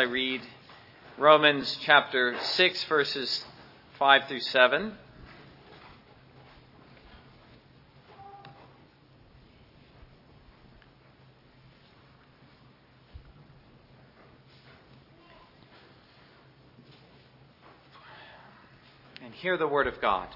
I read Romans chapter 6, verses 5 through 7. And hear the word of God.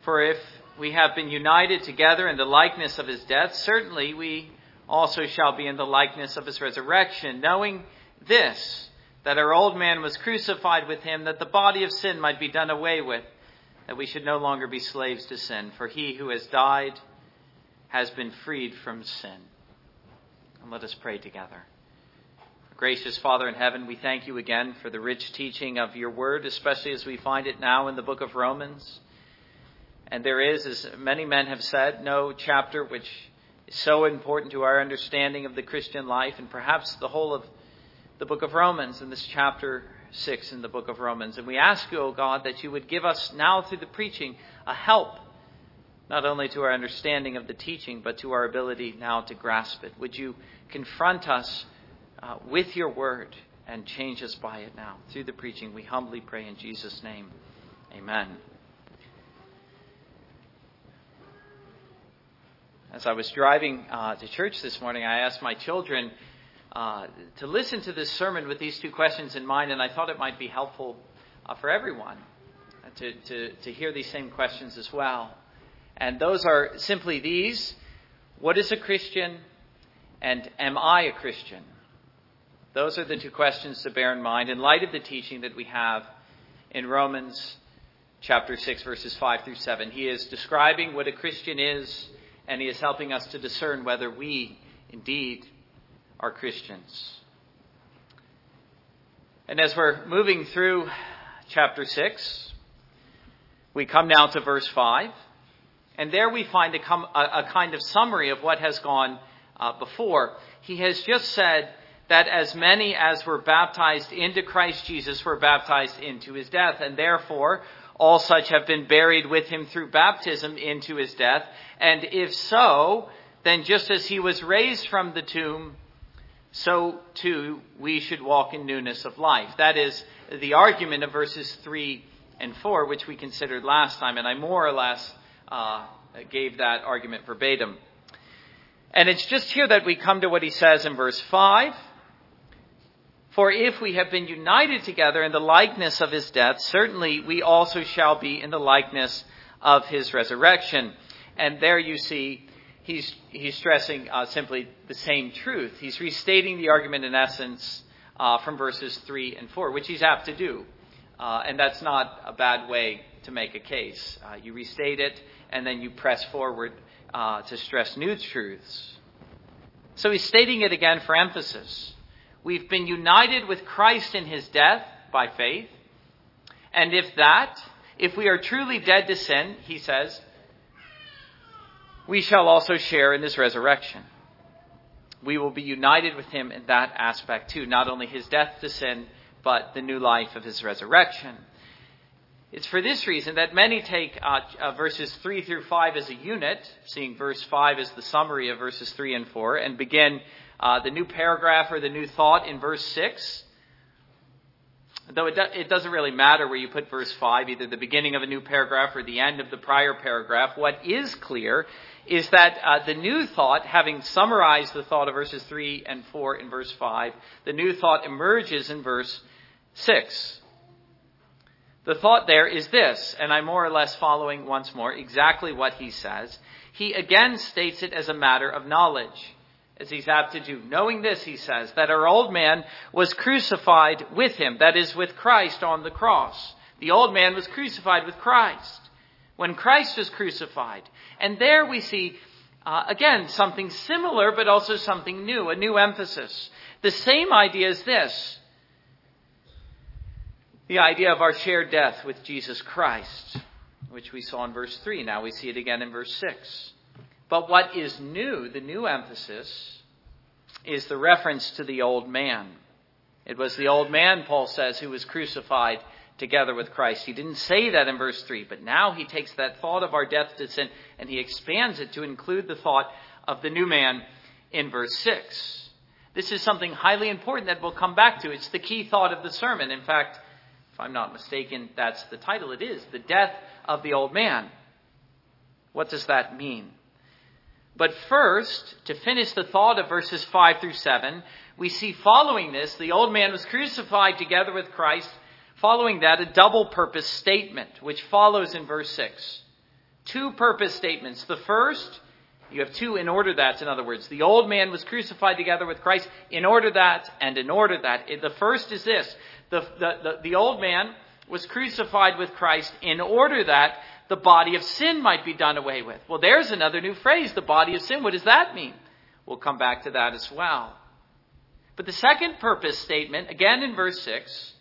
For if we have been united together in the likeness of his death, certainly we also shall be in the likeness of his resurrection, knowing this, that our old man was crucified with him, that the body of sin might be done away with, that we should no longer be slaves to sin. For he who has died has been freed from sin. And let us pray together. Gracious Father in heaven, we thank you again for the rich teaching of your word, especially as we find it now in the book of Romans. And there is, as many men have said, no chapter which so important to our understanding of the Christian life, and perhaps the whole of the book of Romans and this chapter 6 in the book of Romans. And we ask you, O God, that you would give us now through the preaching a help, not only to our understanding of the teaching, but to our ability now to grasp it. Would you confront us uh, with your word and change us by it now? Through the preaching, we humbly pray in Jesus' name. Amen. As I was driving uh, to church this morning, I asked my children uh, to listen to this sermon with these two questions in mind, and I thought it might be helpful uh, for everyone uh, to, to, to hear these same questions as well. And those are simply these What is a Christian? And am I a Christian? Those are the two questions to bear in mind in light of the teaching that we have in Romans chapter 6, verses 5 through 7. He is describing what a Christian is and He is helping us to discern whether we indeed are Christians. And as we're moving through chapter 6, we come now to verse 5, and there we find a, com- a, a kind of summary of what has gone uh, before. He has just said that as many as were baptized into Christ Jesus were baptized into his death, and therefore all such have been buried with him through baptism into his death. And if so, then just as he was raised from the tomb, so too we should walk in newness of life. That is the argument of verses 3 and 4, which we considered last time, and I more or less uh, gave that argument verbatim. And it's just here that we come to what he says in verse 5 for if we have been united together in the likeness of his death, certainly we also shall be in the likeness of his resurrection. And there you see, he's, he's stressing uh, simply the same truth. He's restating the argument in essence uh, from verses 3 and 4, which he's apt to do. Uh, and that's not a bad way to make a case. Uh, you restate it, and then you press forward uh, to stress new truths. So he's stating it again for emphasis. We've been united with Christ in his death by faith. And if that, if we are truly dead to sin, he says, we shall also share in this resurrection. We will be united with him in that aspect too, not only his death to sin, but the new life of his resurrection. It's for this reason that many take uh, uh, verses 3 through 5 as a unit, seeing verse 5 as the summary of verses 3 and 4, and begin uh, the new paragraph or the new thought in verse 6. Though it, do, it doesn't really matter where you put verse 5, either the beginning of a new paragraph or the end of the prior paragraph, what is clear is that uh, the new thought, having summarized the thought of verses 3 and 4 in verse 5, the new thought emerges in verse 6. The thought there is this, and I'm more or less following once more exactly what he says. He again states it as a matter of knowledge as he's apt to do. Knowing this, he says, that our old man was crucified with him, that is, with Christ on the cross. The old man was crucified with Christ when Christ was crucified. And there we see, uh, again, something similar, but also something new, a new emphasis. The same idea is this the idea of our shared death with Jesus Christ, which we saw in verse 3. Now we see it again in verse 6. But what is new, the new emphasis, is the reference to the old man. It was the old man, Paul says, who was crucified together with Christ. He didn't say that in verse 3, but now he takes that thought of our death to sin and he expands it to include the thought of the new man in verse 6. This is something highly important that we'll come back to. It's the key thought of the sermon. In fact, if I'm not mistaken, that's the title. It is The Death of the Old Man. What does that mean? But first, to finish the thought of verses 5 through 7, we see following this, the old man was crucified together with Christ. Following that, a double purpose statement, which follows in verse 6. Two purpose statements. The first, you have two in order that, in other words. The old man was crucified together with Christ in order that and in order that. The first is this. The, the, the, the old man was crucified with Christ in order that the body of sin might be done away with. Well, there's another new phrase, the body of sin. What does that mean? We'll come back to that as well. But the second purpose statement, again in verse 6,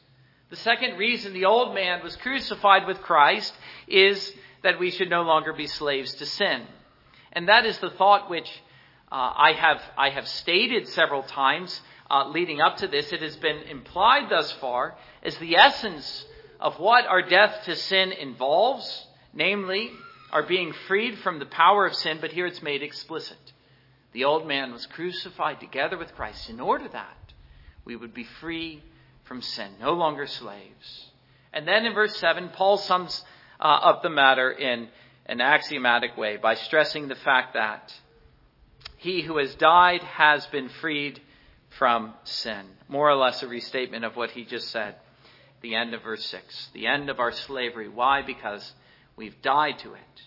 the second reason the old man was crucified with Christ is that we should no longer be slaves to sin. And that is the thought which uh, I, have, I have stated several times uh, leading up to this. It has been implied thus far as the essence of what our death to sin involves, namely, our being freed from the power of sin, but here it's made explicit. The old man was crucified together with Christ in order that we would be free from sin, no longer slaves. And then in verse 7, Paul sums uh, up the matter in an axiomatic way by stressing the fact that he who has died has been freed from sin. More or less a restatement of what he just said. The end of verse 6. The end of our slavery. Why? Because we've died to it.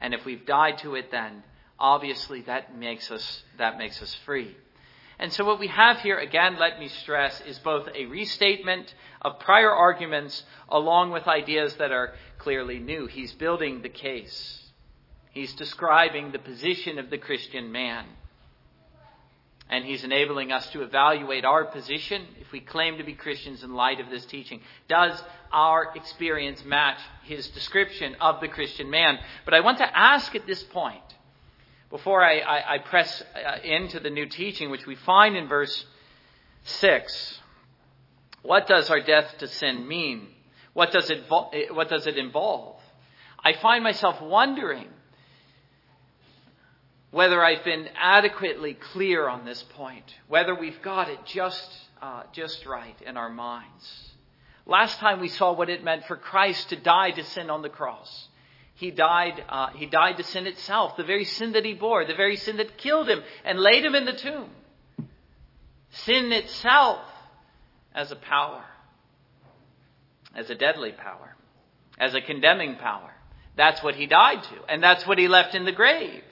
And if we've died to it, then obviously that makes us, that makes us free. And so what we have here, again, let me stress, is both a restatement of prior arguments along with ideas that are clearly new. He's building the case. He's describing the position of the Christian man. And he's enabling us to evaluate our position if we claim to be Christians in light of this teaching. Does our experience match his description of the Christian man? But I want to ask at this point, before I, I, I press uh, into the new teaching, which we find in verse 6, what does our death to sin mean? What does it, what does it involve? I find myself wondering whether I've been adequately clear on this point, whether we've got it just, uh, just right in our minds. Last time we saw what it meant for Christ to die to sin on the cross. He died, uh, he died to sin itself, the very sin that he bore, the very sin that killed him and laid him in the tomb. Sin itself as a power, as a deadly power, as a condemning power. That's what he died to, and that's what he left in the grave.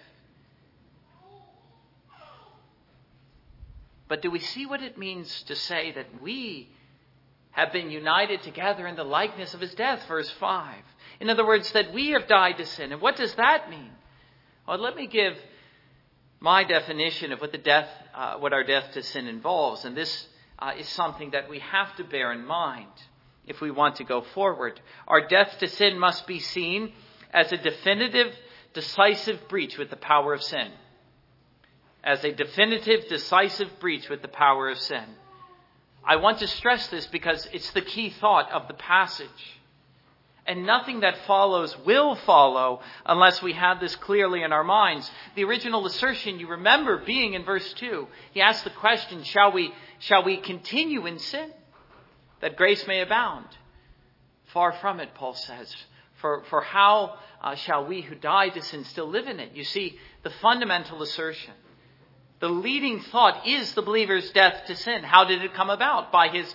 But do we see what it means to say that we have been united together in the likeness of his death? Verse 5. In other words, that we have died to sin. And what does that mean? Well, let me give my definition of what the death, uh, what our death to sin involves. And this uh, is something that we have to bear in mind if we want to go forward. Our death to sin must be seen as a definitive, decisive breach with the power of sin. As a definitive, decisive breach with the power of sin. I want to stress this because it's the key thought of the passage and nothing that follows will follow unless we have this clearly in our minds. The original assertion, you remember, being in verse 2. He asked the question, shall we, shall we continue in sin that grace may abound? Far from it, Paul says. For, for how uh, shall we who died to sin still live in it? You see, the fundamental assertion, the leading thought is the believer's death to sin. How did it come about? By his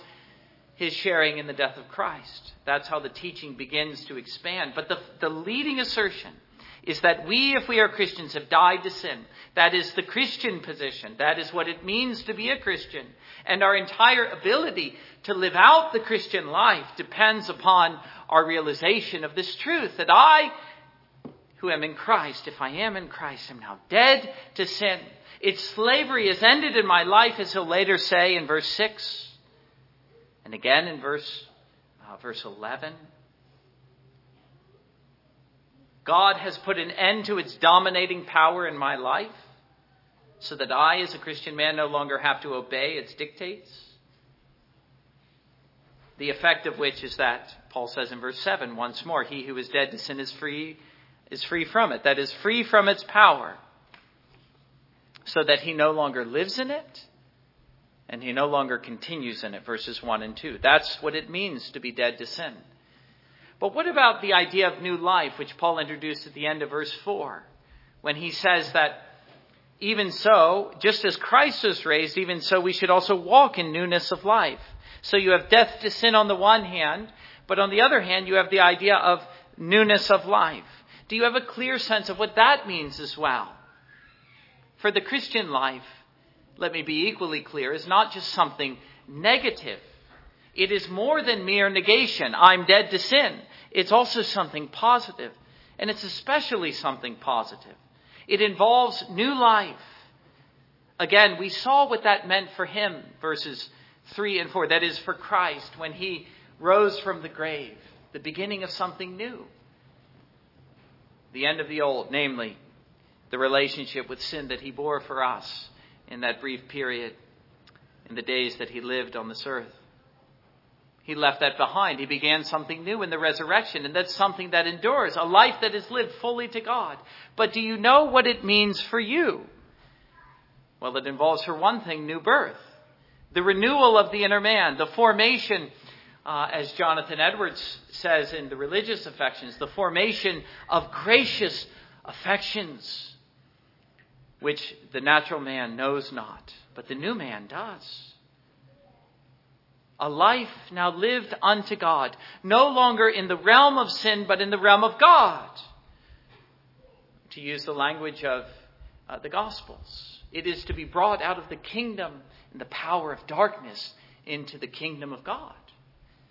his sharing in the death of Christ. That's how the teaching begins to expand. But the, the leading assertion is that we, if we are Christians, have died to sin. That is the Christian position. That is what it means to be a Christian. And our entire ability to live out the Christian life depends upon our realization of this truth that I, who am in Christ, if I am in Christ, am now dead to sin. Its slavery is ended in my life, as he'll later say in verse 6. And again in verse, uh, verse 11, God has put an end to its dominating power in my life so that I, as a Christian man, no longer have to obey its dictates. The effect of which is that, Paul says in verse 7, once more, he who is dead to sin is free, is free from it. That is, free from its power. So that he no longer lives in it and he no longer continues in it, verses 1 and 2. That's what it means to be dead to sin. But what about the idea of new life, which Paul introduced at the end of verse 4, when he says that even so, just as Christ was raised, even so we should also walk in newness of life. So you have death to sin on the one hand, but on the other hand, you have the idea of newness of life. Do you have a clear sense of what that means as well? For the Christian life, let me be equally clear, is not just something negative. It is more than mere negation. I'm dead to sin. It's also something positive, and it's especially something positive. It involves new life. Again, we saw what that meant for him, verses 3 and 4. That is, for Christ, when he rose from the grave, the beginning of something new. The end of the old, namely, the relationship with sin that he bore for us in that brief period in the days that he lived on this earth. He left that behind. He began something new in the resurrection, and that's something that endures, a life that is lived fully to God. But do you know what it means for you? Well, it involves, for one thing, new birth, the renewal of the inner man, the formation, uh, as Jonathan Edwards says in the religious affections, the formation of gracious affections which the natural man knows not, but the new man does. A life now lived unto God, no longer in the realm of sin, but in the realm of God. To use the language of uh, the Gospels, it is to be brought out of the kingdom and the power of darkness into the kingdom of God,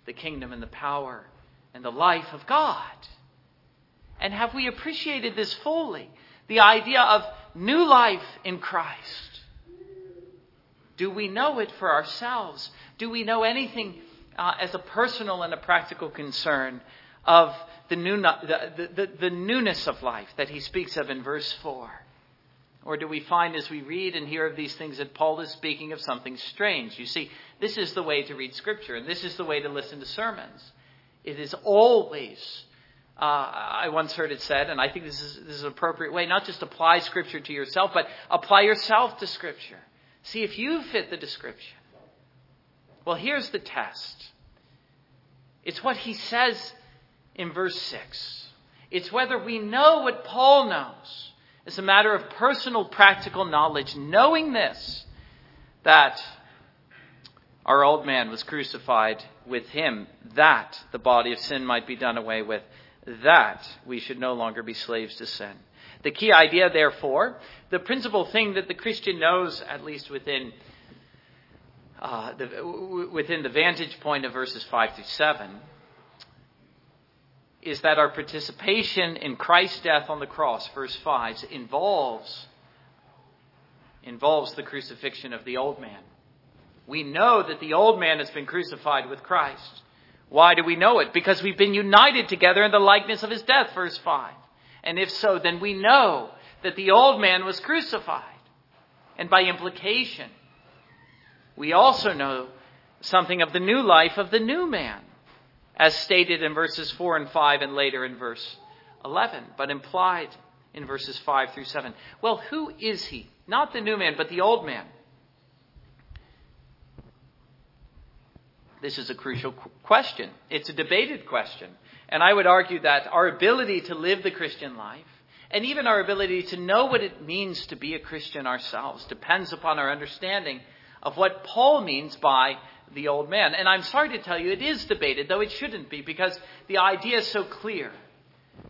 the kingdom and the power and the life of God. And have we appreciated this fully? The idea of new life in Christ. Do we know it for ourselves? Do we know anything uh, as a personal and a practical concern of the, new, the, the, the newness of life that he speaks of in verse 4? Or do we find as we read and hear of these things that Paul is speaking of something strange? You see, this is the way to read Scripture, and this is the way to listen to sermons. It is always uh, I once heard it said, and I think this is, this is an appropriate way, not just apply Scripture to yourself, but apply yourself to Scripture. See if you fit the description. Well, here's the test it's what he says in verse 6. It's whether we know what Paul knows. It's a matter of personal, practical knowledge, knowing this, that our old man was crucified with him, that the body of sin might be done away with that we should no longer be slaves to sin. The key idea, therefore, the principal thing that the Christian knows, at least within uh, the, within the vantage point of verses 5 through 7, is that our participation in Christ's death on the cross, verse 5, involves, involves the crucifixion of the old man. We know that the old man has been crucified with Christ. Why do we know it? Because we've been united together in the likeness of his death, verse 5. And if so, then we know that the old man was crucified. And by implication, we also know something of the new life of the new man, as stated in verses 4 and 5 and later in verse 11, but implied in verses 5 through 7. Well, who is he? Not the new man, but the old man. This is a crucial question. It's a debated question. And I would argue that our ability to live the Christian life and even our ability to know what it means to be a Christian ourselves depends upon our understanding of what Paul means by the old man. And I'm sorry to tell you, it is debated, though it shouldn't be, because the idea is so clear.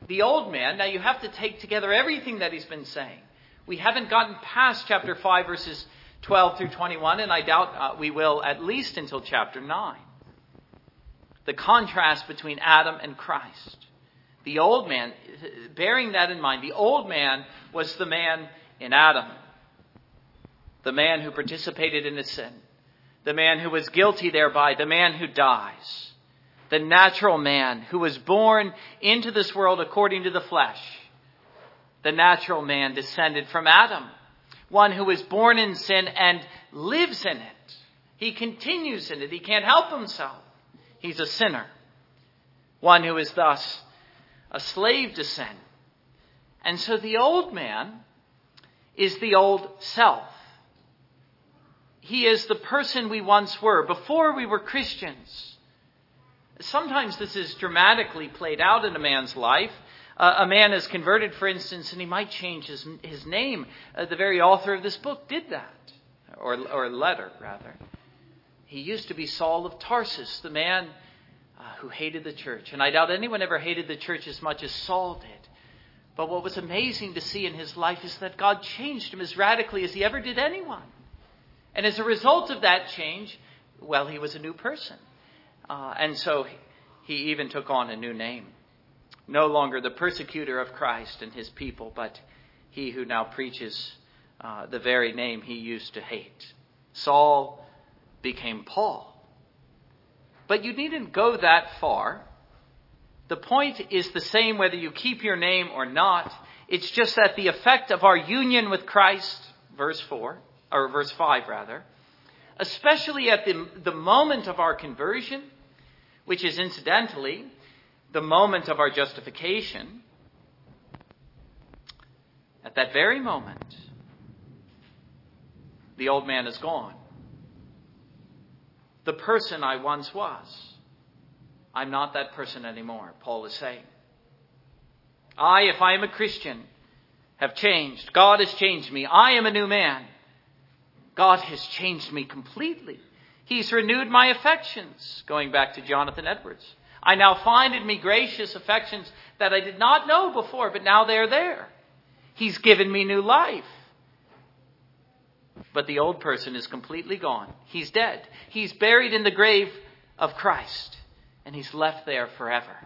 The old man, now you have to take together everything that he's been saying. We haven't gotten past chapter 5, verses 12 through 21, and I doubt uh, we will at least until chapter 9. The contrast between Adam and Christ. The old man, bearing that in mind, the old man was the man in Adam, the man who participated in the sin, the man who was guilty thereby, the man who dies, the natural man who was born into this world according to the flesh. The natural man descended from Adam one who is born in sin and lives in it. He continues in it. He can't help himself. He's a sinner. One who is thus a slave to sin. And so the old man is the old self. He is the person we once were before we were Christians. Sometimes this is dramatically played out in a man's life. Uh, a man is converted, for instance, and he might change his, his name. Uh, the very author of this book did that, or, or letter, rather. He used to be Saul of Tarsus, the man uh, who hated the church. And I doubt anyone ever hated the church as much as Saul did. But what was amazing to see in his life is that God changed him as radically as he ever did anyone. And as a result of that change, well, he was a new person. Uh, and so he even took on a new name. No longer the persecutor of Christ and his people, but he who now preaches uh, the very name he used to hate. Saul became Paul. But you needn't go that far. The point is the same whether you keep your name or not. It's just that the effect of our union with Christ, verse 4, or verse 5 rather, especially at the, the moment of our conversion, which is incidentally the moment of our justification, at that very moment, the old man is gone. The person I once was, I'm not that person anymore, Paul is saying. I, if I am a Christian, have changed. God has changed me. I am a new man. God has changed me completely. He's renewed my affections, going back to Jonathan Edwards. I now find in me gracious affections that I did not know before, but now they're there. He's given me new life. But the old person is completely gone. He's dead. He's buried in the grave of Christ, and he's left there forever.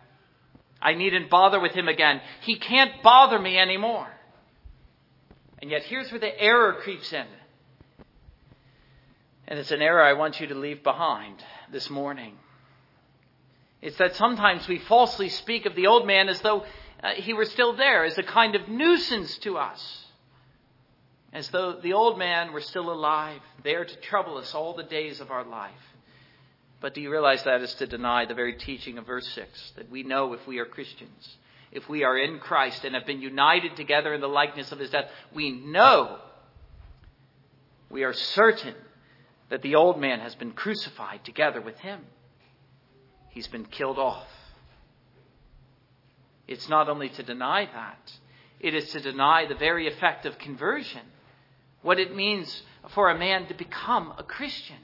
I needn't bother with him again. He can't bother me anymore. And yet, here's where the error creeps in. And it's an error I want you to leave behind this morning. It's that sometimes we falsely speak of the old man as though uh, he were still there, as a kind of nuisance to us. As though the old man were still alive, there to trouble us all the days of our life. But do you realize that is to deny the very teaching of verse 6 that we know if we are Christians, if we are in Christ and have been united together in the likeness of his death, we know, we are certain that the old man has been crucified together with him. He's been killed off. It's not only to deny that, it is to deny the very effect of conversion, what it means for a man to become a Christian.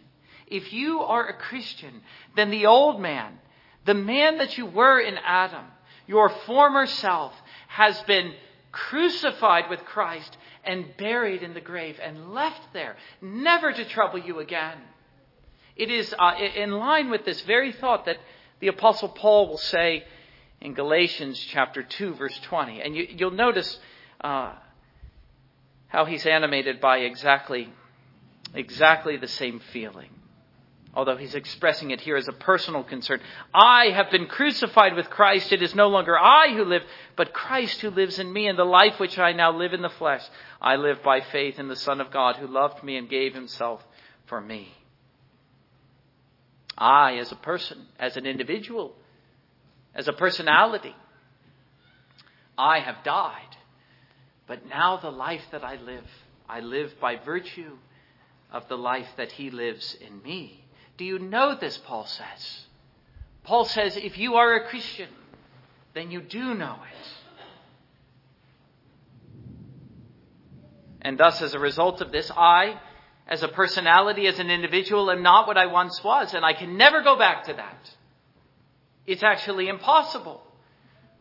If you are a Christian, then the old man, the man that you were in Adam, your former self, has been crucified with Christ and buried in the grave and left there, never to trouble you again. It is uh, in line with this very thought that the Apostle Paul will say in Galatians chapter 2, verse 20. And you, will notice uh, how he's animated by exactly, exactly the same feeling although he's expressing it here as a personal concern. I have been crucified with Christ. It is no longer I who live, but Christ who lives in me. And the life which I now live in the flesh, I live by faith in the Son of God who loved me and gave himself for me. I, as a person, as an individual, as a personality, I have died. But now the life that I live, I live by virtue of the life that he lives in me. Do you know this, Paul says? Paul says, if you are a Christian, then you do know it. And thus, as a result of this, I, as a personality, as an individual, am not what I once was, and I can never go back to that. It's actually impossible.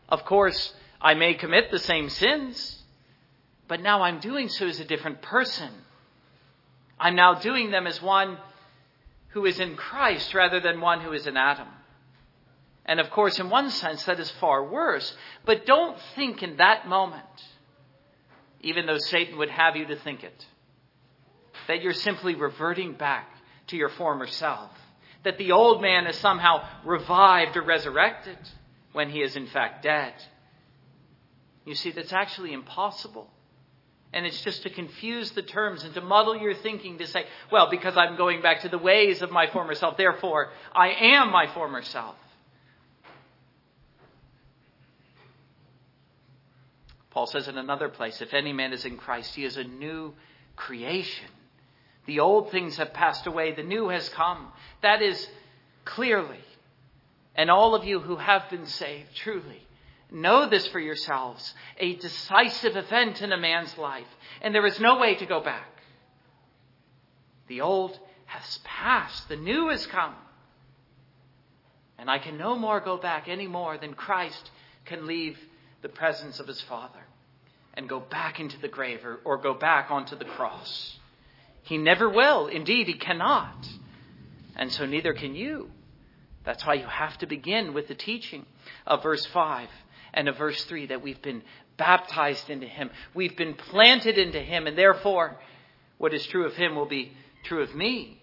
Of course, I may commit the same sins, but now I'm doing so as a different person. I'm now doing them as one who is in Christ rather than one who is in Adam. And of course, in one sense, that is far worse. But don't think in that moment, even though Satan would have you to think it, that you're simply reverting back to your former self. That the old man is somehow revived or resurrected when he is in fact dead. You see, that's actually impossible. And it's just to confuse the terms and to muddle your thinking to say, well, because I'm going back to the ways of my former self, therefore I am my former self. Paul says in another place, if any man is in Christ, he is a new creation. The old things have passed away, the new has come. That is clearly. And all of you who have been saved, truly, know this for yourselves a decisive event in a man's life, and there is no way to go back. The old has passed, the new has come. And I can no more go back any more than Christ can leave the presence of his Father and go back into the grave or, or go back onto the cross. He never will. Indeed, he cannot. And so neither can you. That's why you have to begin with the teaching of verse 5 and of verse 3 that we've been baptized into him. We've been planted into him, and therefore, what is true of him will be true of me.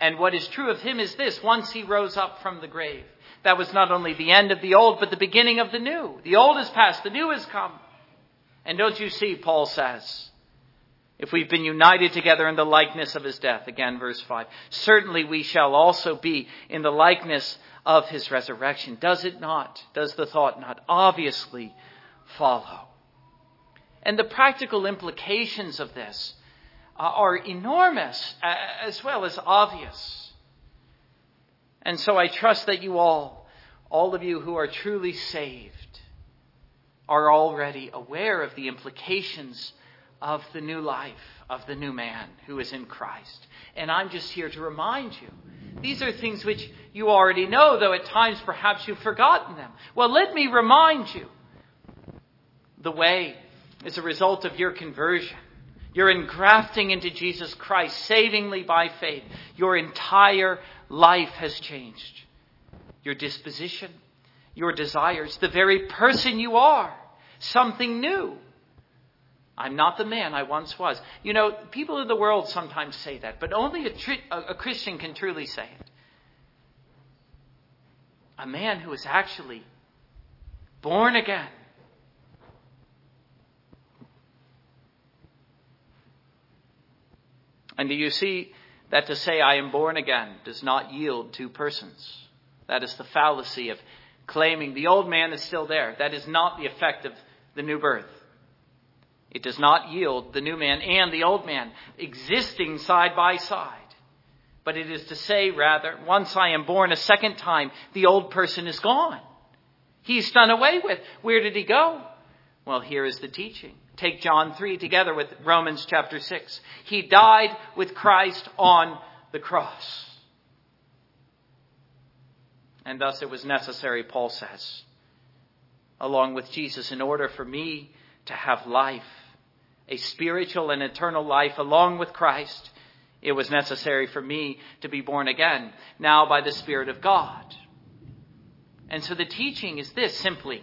And what is true of him is this once he rose up from the grave, that was not only the end of the old, but the beginning of the new. The old is past, the new has come. And don't you see, Paul says, if we've been united together in the likeness of his death, again, verse 5, certainly we shall also be in the likeness of his resurrection. Does it not? Does the thought not obviously follow? And the practical implications of this are enormous as well as obvious. And so I trust that you all, all of you who are truly saved, are already aware of the implications of the new life, of the new man who is in Christ. And I'm just here to remind you. These are things which you already know, though at times perhaps you've forgotten them. Well, let me remind you. The way is a result of your conversion your engrafting into Jesus Christ, savingly by faith. Your entire life has changed. Your disposition, your desires, the very person you are, something new. I'm not the man I once was. You know, people in the world sometimes say that, but only a, a Christian can truly say it. A man who is actually born again And do you see that to say I am born again does not yield two persons? That is the fallacy of claiming the old man is still there. That is not the effect of the new birth. It does not yield the new man and the old man existing side by side. But it is to say, rather, once I am born a second time, the old person is gone. He's done away with. Where did he go? Well, here is the teaching. Take John 3 together with Romans chapter 6. He died with Christ on the cross. And thus it was necessary, Paul says, along with Jesus, in order for me to have life, a spiritual and eternal life along with Christ, it was necessary for me to be born again, now by the Spirit of God. And so the teaching is this simply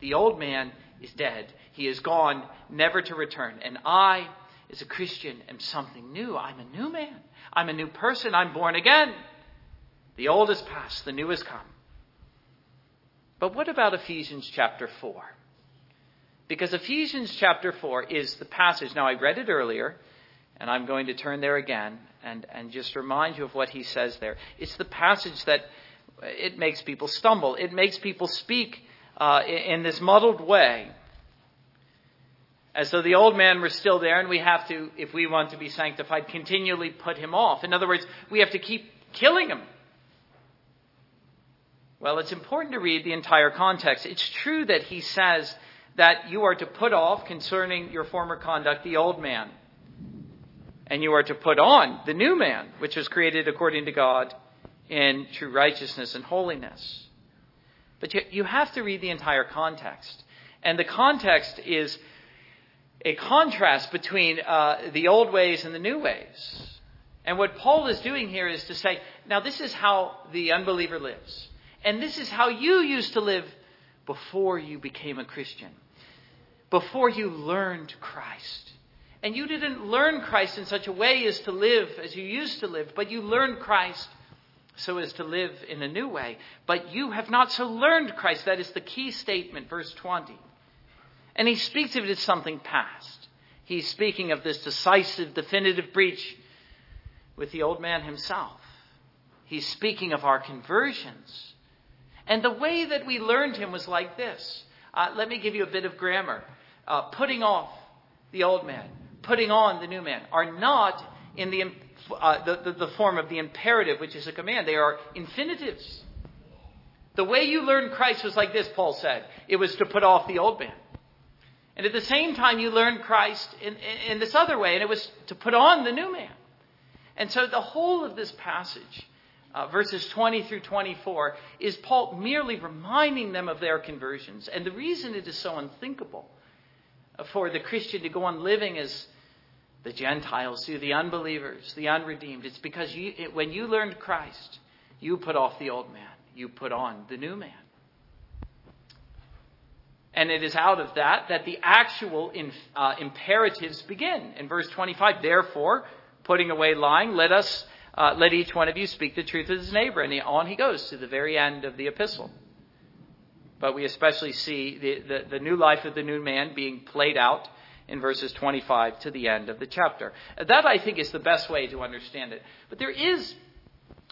the old man is dead he is gone, never to return. And I, as a Christian, am something new. I'm a new man. I'm a new person. I'm born again. The old is past, the new has come. But what about Ephesians chapter 4? Because Ephesians chapter 4 is the passage. Now, I read it earlier, and I'm going to turn there again and, and just remind you of what he says there. It's the passage that it makes people stumble, it makes people speak uh, in this muddled way as though the old man were still there and we have to, if we want to be sanctified, continually put him off. In other words, we have to keep killing him. Well, it's important to read the entire context. It's true that he says that you are to put off concerning your former conduct the old man. And you are to put on the new man, which was created according to God in true righteousness and holiness. But you, you have to read the entire context. And the context is a contrast between uh, the old ways and the new ways. And what Paul is doing here is to say, now this is how the unbeliever lives. And this is how you used to live before you became a Christian, before you learned Christ. And you didn't learn Christ in such a way as to live as you used to live, but you learned Christ so as to live in a new way. But you have not so learned Christ. That is the key statement, verse 20. And he speaks of it as something past. He's speaking of this decisive, definitive breach with the old man himself. He's speaking of our conversions. And the way that we learned him was like this Uh, let me give you a bit of grammar. Uh, putting off the old man, putting on the new man, are not in the, uh, the, the, the form of the imperative, which is a command. They are infinitives. The way you learned Christ was like this, Paul said. It was to put off the old man. And at the same time, you learned Christ in, in, in, this other way, and it was to put on the new man. And so the whole of this passage, uh, verses 20 through 24, is Paul merely reminding them of their conversions. And the reason it is so unthinkable for the Christian to go on living as the Gentiles do, the unbelievers, the unredeemed, it's because you, it, when you learned Christ, you put off the old man, you put on the new man. And it is out of that that the actual in, uh, imperatives begin. In verse 25, therefore, putting away lying, let us, uh, let each one of you speak the truth with his neighbor. And on he goes to the very end of the epistle. But we especially see the, the, the new life of the new man being played out in verses 25 to the end of the chapter. That, I think, is the best way to understand it. But there is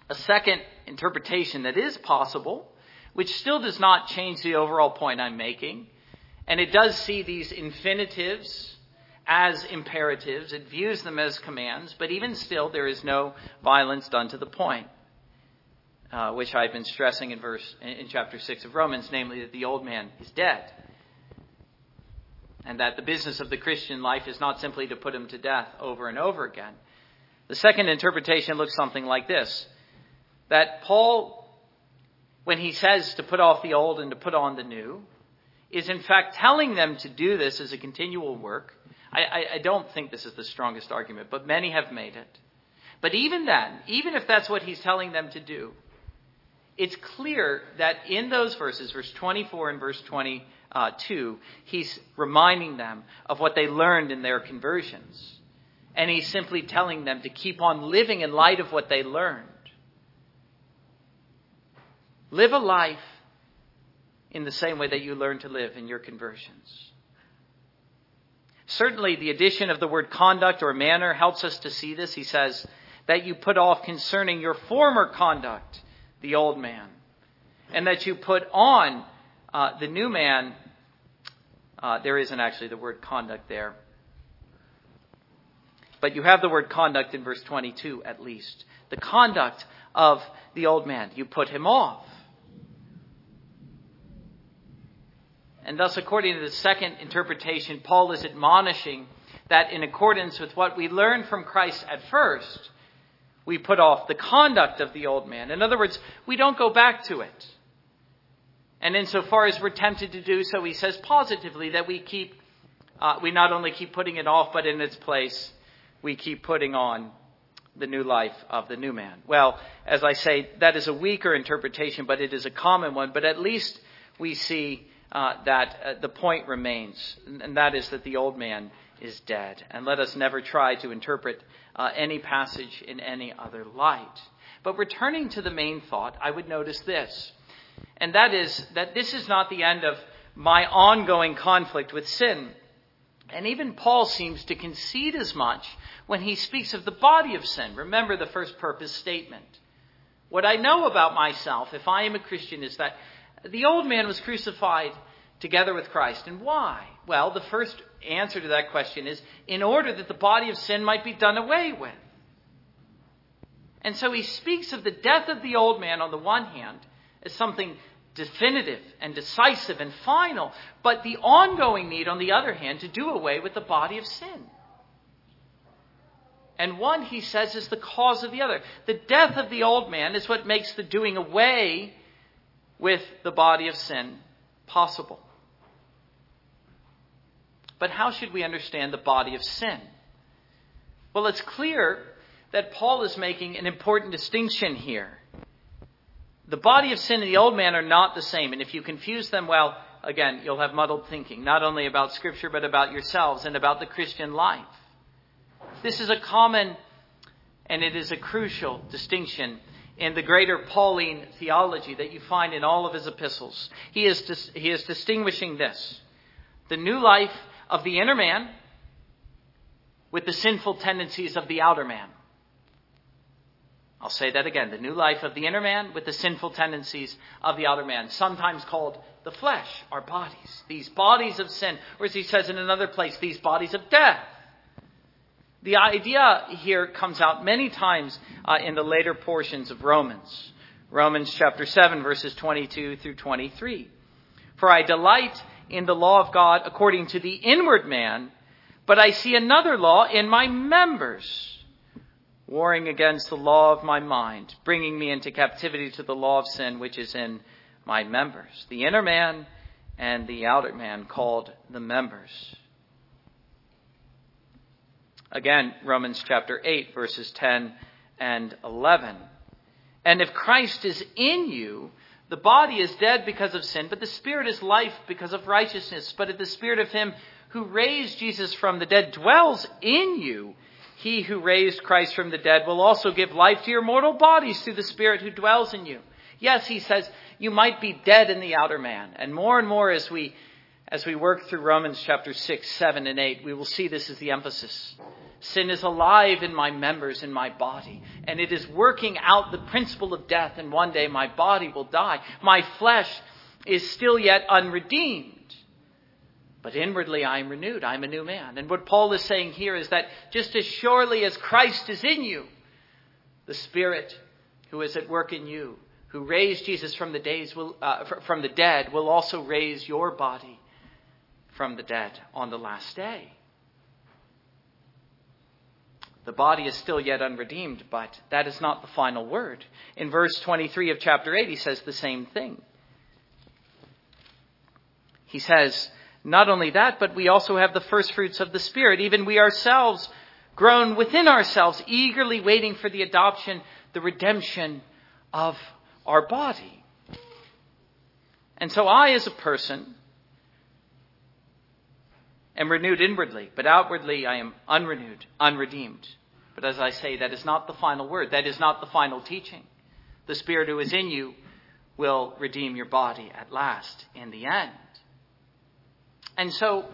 a second interpretation that is possible which still does not change the overall point I'm making. And it does see these infinitives as imperatives. It views them as commands, but even still, there is no violence done to the point, uh, which I've been stressing in verse in chapter six of Romans, namely that the old man is dead, and that the business of the Christian life is not simply to put him to death over and over again. The second interpretation looks something like this: that Paul when he says to put off the old and to put on the new, is in fact telling them to do this as a continual work. I, I, I, don't think this is the strongest argument, but many have made it. But even then, even if that's what he's telling them to do, it's clear that in those verses, verse 24 and verse 22, he's reminding them of what they learned in their conversions. And he's simply telling them to keep on living in light of what they learned. Live a life in the same way that you learned to live in your conversions. Certainly, the addition of the word conduct or manner helps us to see this. He says, that you put off concerning your former conduct the old man, and that you put on uh, the new man. Uh, there isn't actually the word conduct there. But you have the word conduct in verse 22 at least. The conduct of the old man. You put him off. And thus, according to the second interpretation, Paul is admonishing that in accordance with what we learned from Christ at first, we put off the conduct of the old man. In other words, we don't go back to it. And insofar as we're tempted to do so, he says positively that we keep, uh, we not only keep putting it off, but in its place, we keep putting on the new life of the new man. Well, as I say, that is a weaker interpretation, but it is a common one. But at least we see uh, that uh, the point remains, and that is that the old man is dead. And let us never try to interpret uh, any passage in any other light. But returning to the main thought, I would notice this, and that is that this is not the end of my ongoing conflict with sin. And even Paul seems to concede as much when he speaks of the body of sin. Remember the first purpose statement. What I know about myself, if I am a Christian, is that the old man was crucified together with Christ. And why? Well, the first answer to that question is in order that the body of sin might be done away with. And so he speaks of the death of the old man on the one hand as something definitive and decisive and final, but the ongoing need on the other hand to do away with the body of sin. And one, he says, is the cause of the other. The death of the old man is what makes the doing away with the body of sin possible. But how should we understand the body of sin? Well, it's clear that Paul is making an important distinction here. The body of sin and the old man are not the same, and if you confuse them, well, again, you'll have muddled thinking, not only about Scripture, but about yourselves and about the Christian life. This is a common and it is a crucial distinction in the greater Pauline theology that you find in all of his epistles. He is, dis- he is distinguishing this the new life of the inner man with the sinful tendencies of the outer man. I'll I'll say that again. The new life of the inner man with the sinful tendencies of the outer man, sometimes called the flesh, our bodies. These bodies of sin, or as he says in another place, these bodies of death. The idea here comes out many times uh, in the later portions of Romans. Romans chapter 7, verses 22 through 23. For I delight in the law of God according to the inward man, but I see another law in my members, warring against the law of my mind, bringing me into captivity to the law of sin which is in my members. The inner man and the outer man called the members. Again, Romans chapter 8, verses 10 and 11. And if Christ is in you, the body is dead because of sin, but the spirit is life because of righteousness. But if the spirit of him who raised Jesus from the dead dwells in you, he who raised Christ from the dead will also give life to your mortal bodies through the spirit who dwells in you. Yes, he says, you might be dead in the outer man. And more and more as we as we work through Romans chapter 6, 7, and 8, we will see this is the emphasis. Sin is alive in my members, in my body, and it is working out the principle of death, and one day my body will die. My flesh is still yet unredeemed. But inwardly I am renewed. I'm a new man. And what Paul is saying here is that just as surely as Christ is in you, the Spirit who is at work in you, who raised Jesus from the days will, uh, from the dead, will also raise your body from the dead on the last day. The body is still yet unredeemed, but that is not the final word. In verse 23 of chapter 8, he says the same thing. He says, not only that, but we also have the first fruits of the Spirit. Even we ourselves, groan within ourselves, eagerly waiting for the adoption, the redemption of our body. And so I, as a person, am renewed inwardly, but outwardly I am unrenewed, unredeemed. But as I say, that is not the final word. That is not the final teaching. The Spirit who is in you will redeem your body at last in the end. And so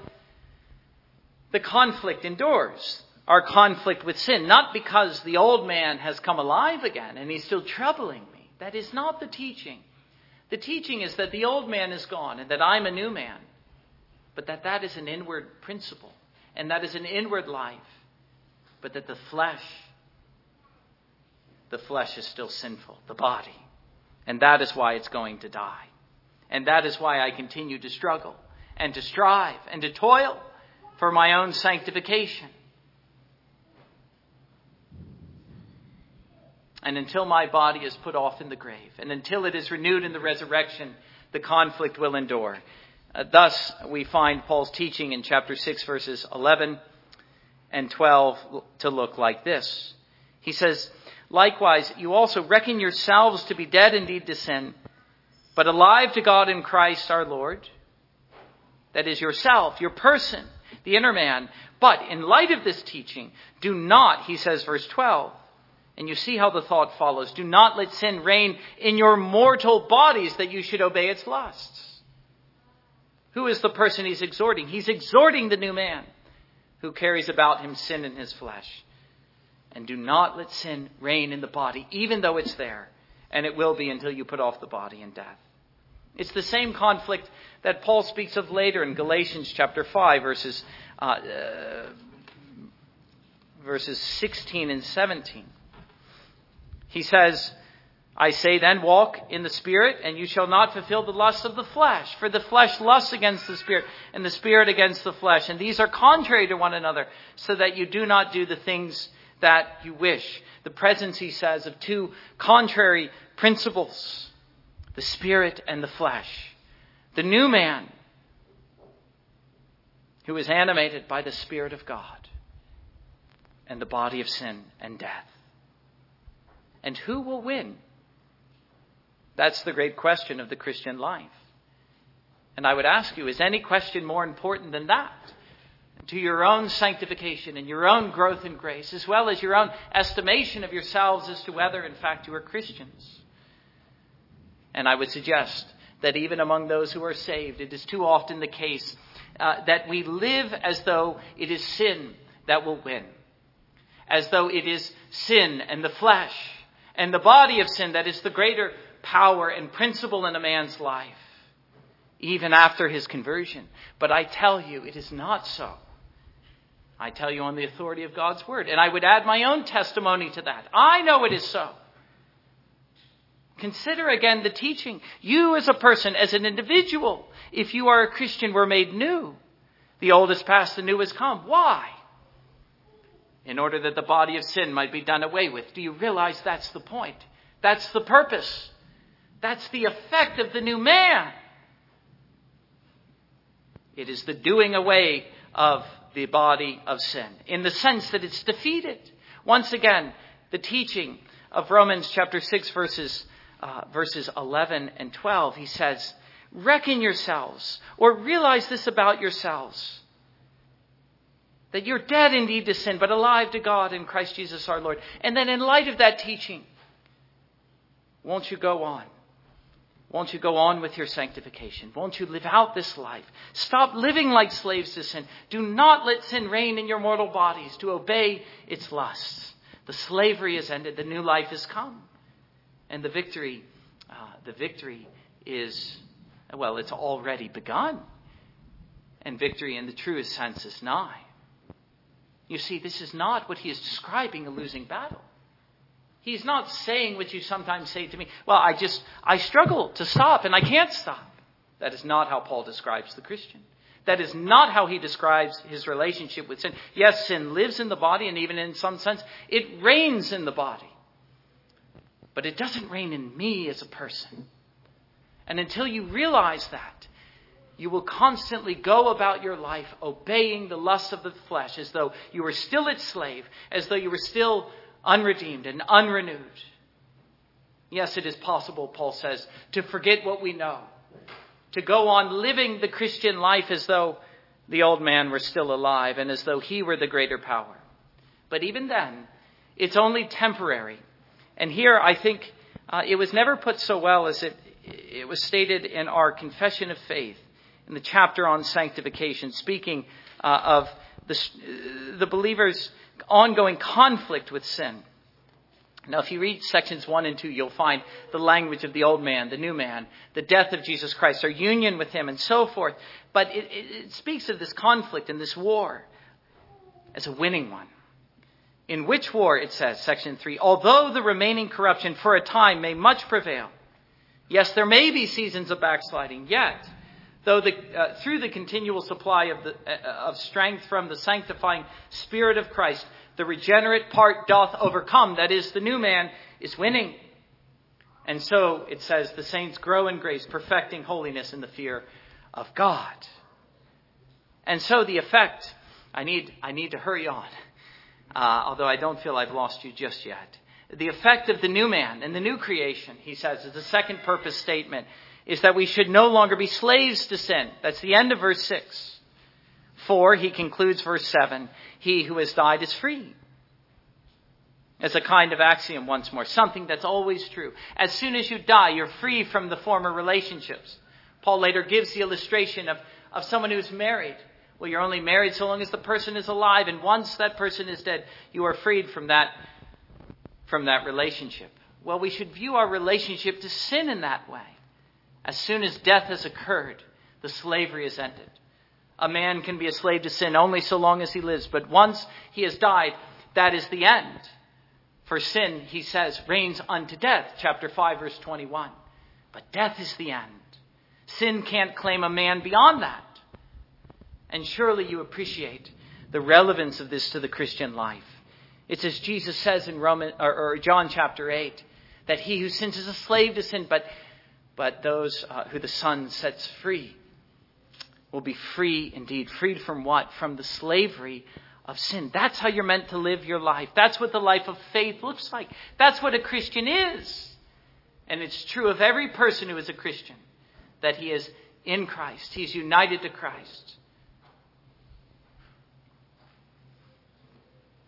the conflict endures. Our conflict with sin, not because the old man has come alive again and he's still troubling me. That is not the teaching. The teaching is that the old man is gone and that I'm a new man but that that is an inward principle and that is an inward life, but that the flesh, the flesh is still sinful, the body. And that is why it's going to die. And that is why I continue to struggle and to strive and to toil for my own sanctification. And until my body is put off in the grave, and until it is renewed in the resurrection, the conflict will endure. Uh, thus, we find Paul's teaching in chapter 6, verses 11 and 12 to look like this. He says, Likewise, you also reckon yourselves to be dead indeed to sin, but alive to God in Christ our Lord. That is yourself, your person, the inner man. But in light of this teaching, do not, he says, verse 12, and you see how the thought follows, do not let sin reign in your mortal bodies that you should obey its lusts. Who is the person he's exhorting? He's exhorting the new man who carries about him sin in his flesh. And do not let sin reign in the body, even though it's there. And it will be until you put off the body in death. It's the same conflict that Paul speaks of later in Galatians chapter 5, verses, uh, uh, verses 16 and 17. He says, I say then, walk in the Spirit, and you shall not fulfill the lusts of the flesh. For the flesh lusts against the Spirit, and the Spirit against the flesh. And these are contrary to one another, so that you do not do the things that you wish. The presence, he says, of two contrary principles the Spirit and the flesh. The new man, who is animated by the Spirit of God, and the body of sin and death. And who will win? That's the great question of the Christian life. And I would ask you, is any question more important than that? To your own sanctification and your own growth in grace, as well as your own estimation of yourselves as to whether, in fact, you are Christians. And I would suggest that even among those who are saved, it is too often the case uh, that we live as though it is sin that will win, as though it is sin and the flesh and the body of sin that is the greater power and principle in a man's life, even after his conversion. But I tell you, it is not so. I tell you on the authority of God's word. And I would add my own testimony to that. I know it is so. Consider again the teaching. You as a person, as an individual, if you are a Christian, were made new. The old has passed, the new has come. Why? In order that the body of sin might be done away with. Do you realize that's the point? That's the purpose. That's the effect of the new man. It is the doing away of the body of sin in the sense that it's defeated. Once again, the teaching of Romans chapter 6 verses, uh, verses 11 and 12, he says, reckon yourselves or realize this about yourselves. That you're dead indeed to sin, but alive to God in Christ Jesus our Lord. And then in light of that teaching, won't you go on? Won't you go on with your sanctification? Won't you live out this life? Stop living like slaves to sin. Do not let sin reign in your mortal bodies to obey its lusts. The slavery is ended. The new life has come. And the victory, uh, the victory is, well, it's already begun. And victory in the truest sense is nigh. You see, this is not what he is describing a losing battle. He's not saying what you sometimes say to me, well, I just, I struggle to stop and I can't stop. That is not how Paul describes the Christian. That is not how he describes his relationship with sin. Yes, sin lives in the body, and even in some sense, it reigns in the body. But it doesn't reign in me as a person. And until you realize that, you will constantly go about your life obeying the lusts of the flesh as though you were still its slave, as though you were still unredeemed and unrenewed. Yes, it is possible, Paul says, to forget what we know, to go on living the Christian life as though the old man were still alive and as though he were the greater power. But even then, it's only temporary. And here I think uh, it was never put so well as it, it was stated in our confession of faith in the chapter on sanctification, speaking uh, of the, the believer's ongoing conflict with sin. Now, if you read sections 1 and 2, you'll find the language of the old man, the new man, the death of Jesus Christ, our union with him, and so forth. But it, it, it speaks of this conflict and this war as a winning one. In which war, it says, section 3, although the remaining corruption for a time may much prevail, yes, there may be seasons of backsliding, yet though the, uh, through the continual supply of, the, uh, of strength from the sanctifying Spirit of Christ, the regenerate part doth overcome, that is, the new man is winning. And so it says, the saints grow in grace, perfecting holiness in the fear of God. And so the effect, I need, I need to hurry on, uh, although I don't feel I've lost you just yet. The effect of the new man and the new creation, he says, is the second purpose statement is that we should no longer be slaves to sin. That's the end of verse 6. For, he concludes verse 7, he who has died is free. As a kind of axiom once more, something that's always true. As soon as you die, you're free from the former relationships. Paul later gives the illustration of, of someone who's married. Well, you're only married so long as the person is alive, and once that person is dead, you are freed from that, from that relationship. Well, we should view our relationship to sin in that way. As soon as death has occurred, the slavery is ended. A man can be a slave to sin only so long as he lives, but once he has died, that is the end. For sin, he says, reigns unto death, chapter 5, verse 21. But death is the end. Sin can't claim a man beyond that. And surely you appreciate the relevance of this to the Christian life. It's as Jesus says in Roman, or, or John chapter 8, that he who sins is a slave to sin, but but those uh, who the Son sets free will be free indeed. Freed from what? From the slavery of sin. That's how you're meant to live your life. That's what the life of faith looks like. That's what a Christian is. And it's true of every person who is a Christian that he is in Christ, he's united to Christ.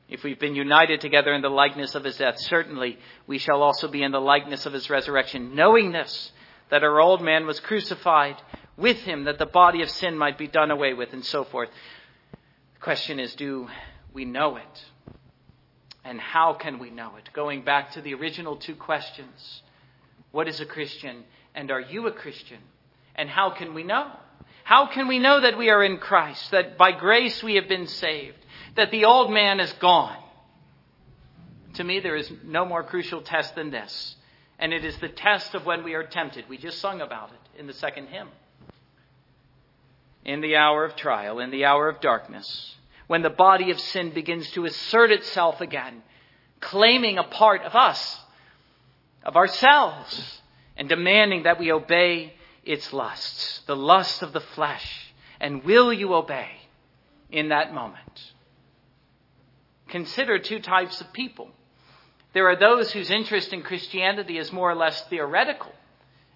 If we've been united together in the likeness of his death, certainly we shall also be in the likeness of his resurrection. Knowing this, that our old man was crucified with him that the body of sin might be done away with and so forth. The question is, do we know it? And how can we know it? Going back to the original two questions What is a Christian? And are you a Christian? And how can we know? How can we know that we are in Christ, that by grace we have been saved, that the old man is gone? To me, there is no more crucial test than this. And it is the test of when we are tempted. We just sung about it in the second hymn. In the hour of trial, in the hour of darkness, when the body of sin begins to assert itself again, claiming a part of us, of ourselves, and demanding that we obey its lusts, the lust of the flesh. And will you obey in that moment? Consider two types of people. There are those whose interest in Christianity is more or less theoretical.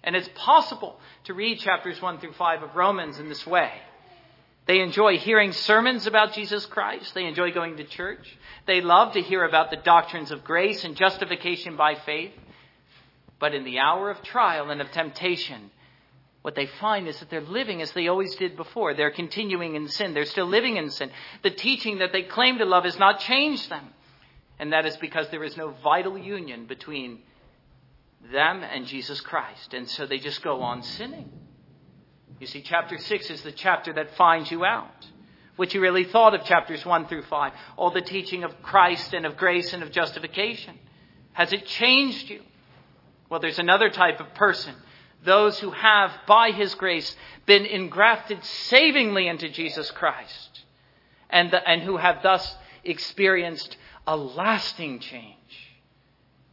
And it's possible to read chapters 1 through 5 of Romans in this way. They enjoy hearing sermons about Jesus Christ. They enjoy going to church. They love to hear about the doctrines of grace and justification by faith. But in the hour of trial and of temptation, what they find is that they're living as they always did before. They're continuing in sin. They're still living in sin. The teaching that they claim to love has not changed them. And that is because there is no vital union between them and Jesus Christ. And so they just go on sinning. You see, chapter 6 is the chapter that finds you out. What you really thought of chapters 1 through 5. All the teaching of Christ and of grace and of justification. Has it changed you? Well, there's another type of person. Those who have, by His grace, been engrafted savingly into Jesus Christ. And, the, and who have thus experienced a lasting change.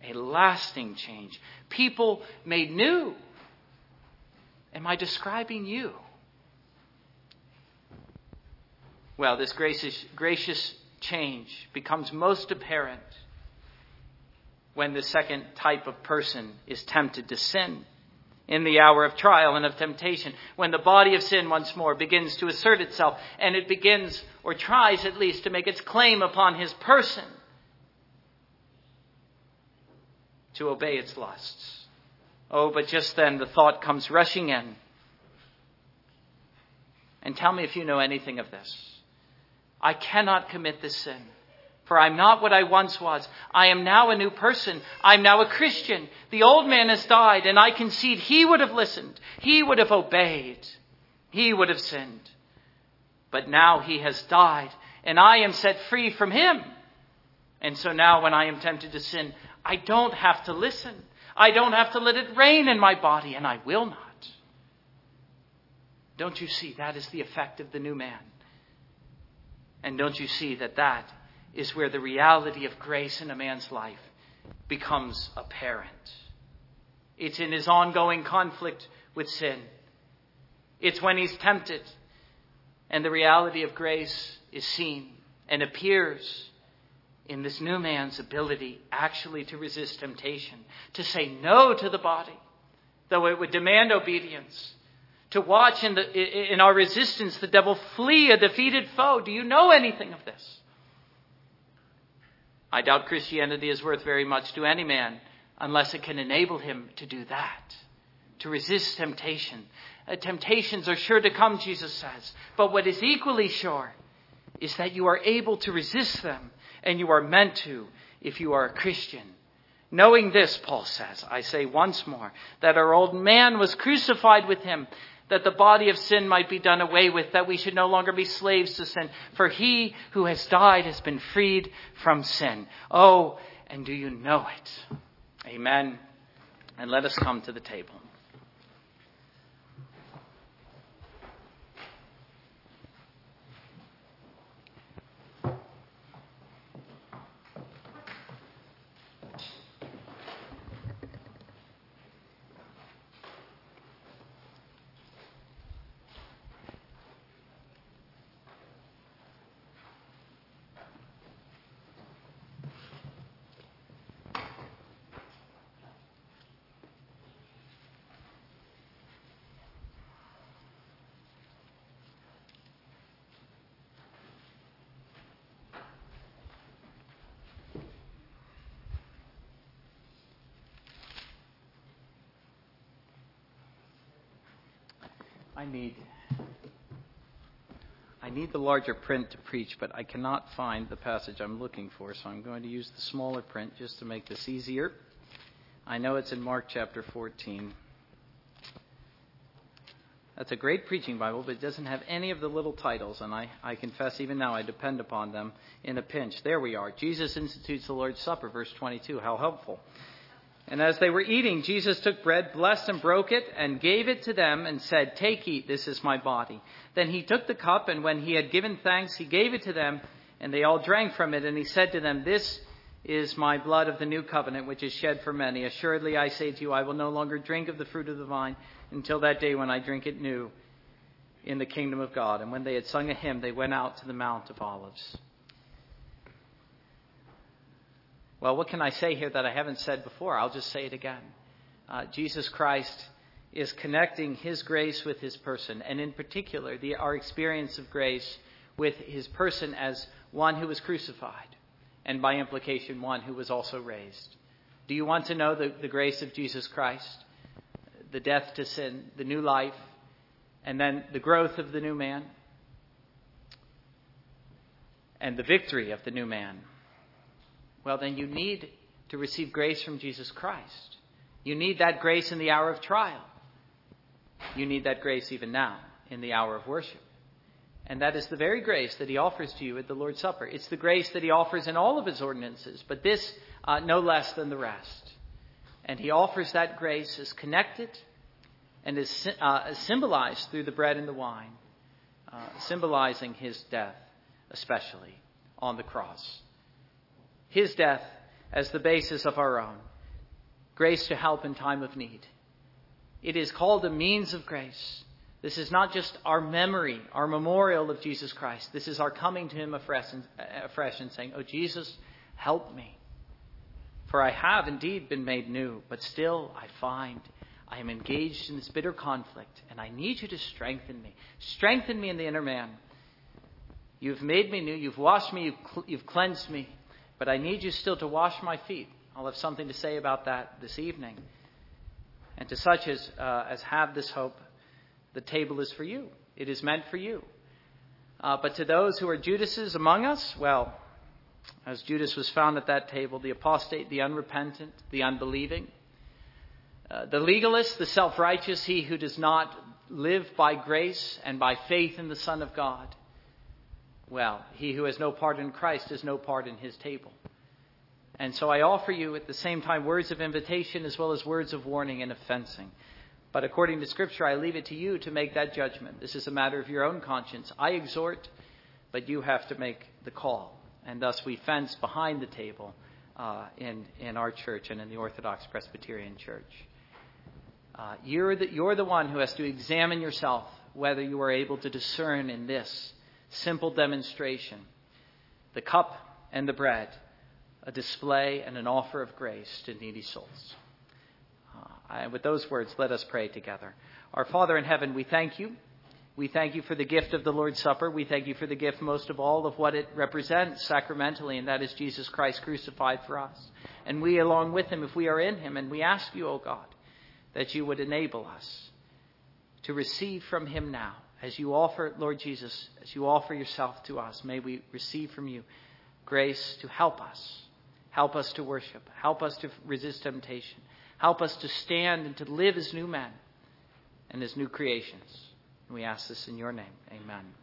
A lasting change. People made new Am I describing you? Well, this gracious, gracious change becomes most apparent when the second type of person is tempted to sin in the hour of trial and of temptation, when the body of sin once more begins to assert itself and it begins, or tries at least, to make its claim upon his person to obey its lusts. Oh, but just then the thought comes rushing in. And tell me if you know anything of this. I cannot commit this sin, for I'm not what I once was. I am now a new person. I'm now a Christian. The old man has died, and I concede he would have listened. He would have obeyed. He would have sinned. But now he has died, and I am set free from him. And so now when I am tempted to sin, I don't have to listen. I don't have to let it reign in my body, and I will not. Don't you see that is the effect of the new man? And don't you see that that is where the reality of grace in a man's life becomes apparent? It's in his ongoing conflict with sin. It's when he's tempted and the reality of grace is seen and appears in this new man's ability actually to resist temptation, to say no to the body, though it would demand obedience, to watch in, the, in our resistance the devil flee a defeated foe. Do you know anything of this? I doubt Christianity is worth very much to any man unless it can enable him to do that, to resist temptation. Uh, temptations are sure to come, Jesus says, but what is equally sure is that you are able to resist them and you are meant to if you are a Christian. Knowing this, Paul says, I say once more, that our old man was crucified with him, that the body of sin might be done away with, that we should no longer be slaves to sin. For he who has died has been freed from sin. Oh, and do you know it? Amen. And let us come to the table. I need I need the larger print to preach, but I cannot find the passage I'm looking for, so I'm going to use the smaller print just to make this easier. I know it's in Mark chapter 14. That's a great preaching Bible, but it doesn't have any of the little titles, and I, I confess even now I depend upon them in a pinch. There we are. Jesus institutes the Lord's Supper, verse 22. How helpful. And as they were eating, Jesus took bread, blessed and broke it, and gave it to them, and said, Take, eat, this is my body. Then he took the cup, and when he had given thanks, he gave it to them, and they all drank from it. And he said to them, This is my blood of the new covenant, which is shed for many. Assuredly, I say to you, I will no longer drink of the fruit of the vine until that day when I drink it new in the kingdom of God. And when they had sung a hymn, they went out to the Mount of Olives. Well, what can I say here that I haven't said before? I'll just say it again. Uh, Jesus Christ is connecting his grace with his person, and in particular, the, our experience of grace with his person as one who was crucified, and by implication, one who was also raised. Do you want to know the, the grace of Jesus Christ? the death to sin, the new life, and then the growth of the new man, and the victory of the new man, well, then you need to receive grace from Jesus Christ. You need that grace in the hour of trial. You need that grace even now in the hour of worship. And that is the very grace that he offers to you at the Lord's Supper. It's the grace that he offers in all of his ordinances, but this uh, no less than the rest. And he offers that grace as connected and is uh, symbolized through the bread and the wine, uh, symbolizing his death, especially on the cross. His death as the basis of our own, grace to help in time of need. It is called a means of grace. This is not just our memory, our memorial of Jesus Christ. This is our coming to Him afresh and, uh, afresh and saying, Oh, Jesus, help me. For I have indeed been made new, but still I find I am engaged in this bitter conflict, and I need you to strengthen me. Strengthen me in the inner man. You've made me new, you've washed me, you've, cl- you've cleansed me, but I need you still to wash my feet. I'll have something to say about that this evening. And to such as, uh, as have this hope, the table is for you. It is meant for you. Uh, but to those who are Judases among us, well, as Judas was found at that table, the apostate, the unrepentant, the unbelieving, uh, the legalist, the self righteous, he who does not live by grace and by faith in the Son of God, well, he who has no part in Christ has no part in his table. And so I offer you at the same time words of invitation as well as words of warning and of fencing. But according to Scripture, I leave it to you to make that judgment. This is a matter of your own conscience. I exhort, but you have to make the call. And thus we fence behind the table uh, in, in our church and in the Orthodox Presbyterian Church. Uh, you're, the, you're the one who has to examine yourself whether you are able to discern in this simple demonstration the cup and the bread, a display and an offer of grace to needy souls. Uh, with those words, let us pray together. Our Father in heaven, we thank you. We thank you for the gift of the Lord's Supper. We thank you for the gift, most of all, of what it represents sacramentally, and that is Jesus Christ crucified for us. And we, along with him, if we are in him, and we ask you, O God, that you would enable us to receive from him now. As you offer, Lord Jesus, as you offer yourself to us, may we receive from you grace to help us. Help us to worship. Help us to resist temptation. Help us to stand and to live as new men and as new creations. And we ask this in your name. Amen.